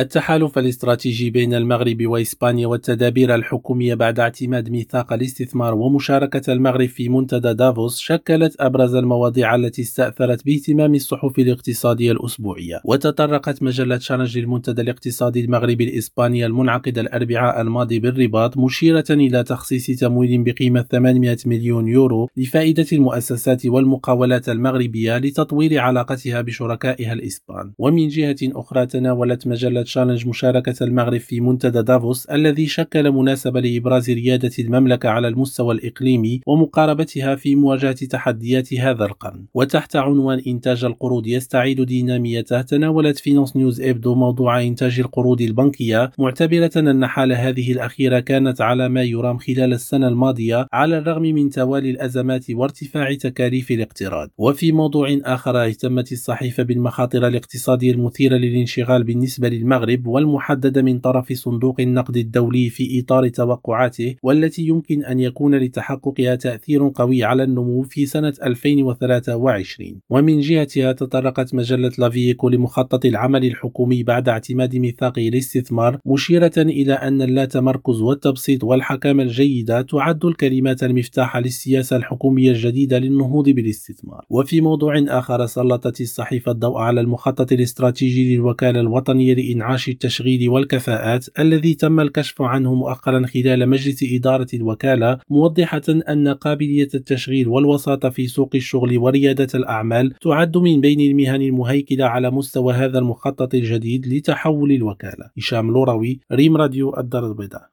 التحالف الاستراتيجي بين المغرب وإسبانيا والتدابير الحكومية بعد اعتماد ميثاق الاستثمار ومشاركة المغرب في منتدى دافوس شكلت أبرز المواضيع التي استأثرت باهتمام الصحف الاقتصادية الأسبوعية. وتطرقت مجلة شارج للمنتدى الاقتصادي المغربي الإسباني المنعقد الأربعاء الماضي بالرباط مشيرة إلى تخصيص تمويل بقيمة 800 مليون يورو لفائدة المؤسسات والمقاولات المغربية لتطوير علاقتها بشركائها الإسبان. ومن جهة أخرى تناولت مجلة تشالنج مشاركة المغرب في منتدى دافوس الذي شكل مناسبة لإبراز ريادة المملكة على المستوى الإقليمي ومقاربتها في مواجهة تحديات هذا القرن. وتحت عنوان إنتاج القروض يستعيد ديناميته تناولت Finances News Hebdo موضوع إنتاج القروض البنكية معتبرة أن حالة هذه الأخيرة كانت على ما يرام خلال السنة الماضية على الرغم من توالي الأزمات وارتفاع تكاليف الاقتراض. وفي موضوع آخر اهتمت الصحيفة بالمخاطر الاقتصادية المثيرة للانشغال بالنسبة للمغرب المغرب والمحددة من طرف صندوق النقد الدولي في إطار توقعاته والتي يمكن أن يكون لتحققها تأثير قوي على النمو في سنة 2023 ومن جهتها تطرقت مجلة La Vie Éco لمخطط العمل الحكومي بعد اعتماد ميثاق الاستثمار مشيرة إلى أن اللاتمركز والتبسيط والحكامة الجيدة تعد الكلمات المفتاح للسياسة الحكومية الجديدة للنهوض بالاستثمار. وفي موضوع آخر سلطت الصحيفة الضوء على المخطط الاستراتيجي للوكالة الوطنية لإنعاش إنعاش التشغيل والكفاءات الذي تم الكشف عنه مؤخرا خلال مجلس إدارة الوكالة موضحة أن قابلية التشغيل والوساطة في سوق الشغل وريادة الأعمال تعد من بين المهن المهيكلة على مستوى هذا المخطط الجديد لتحول الوكالة. هشام لوروي ريم راديو الدار البيضاء.